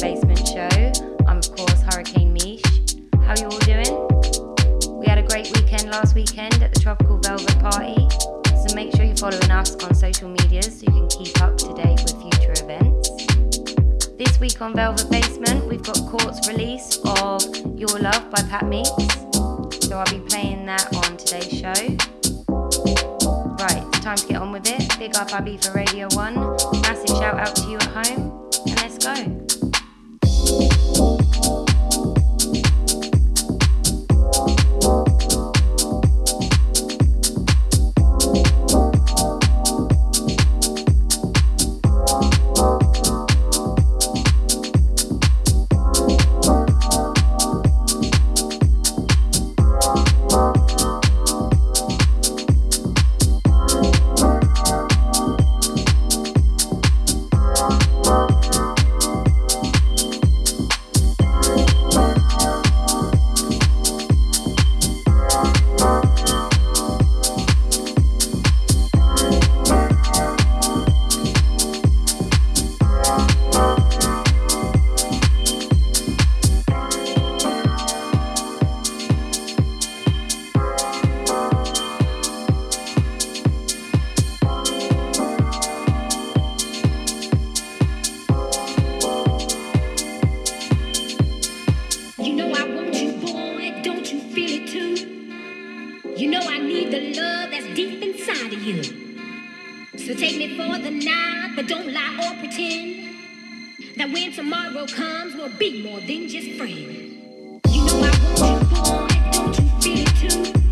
bass You know I need the love that's deep inside of you. So take me for the night, but don't lie or pretend that when tomorrow comes, we'll be more than just friends. You know I want you, boy, don't you feel it too?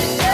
Yeah.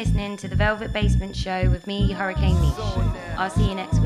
Listening to the Velvet Basement Show with me, Hurricane Mish. I'll see you next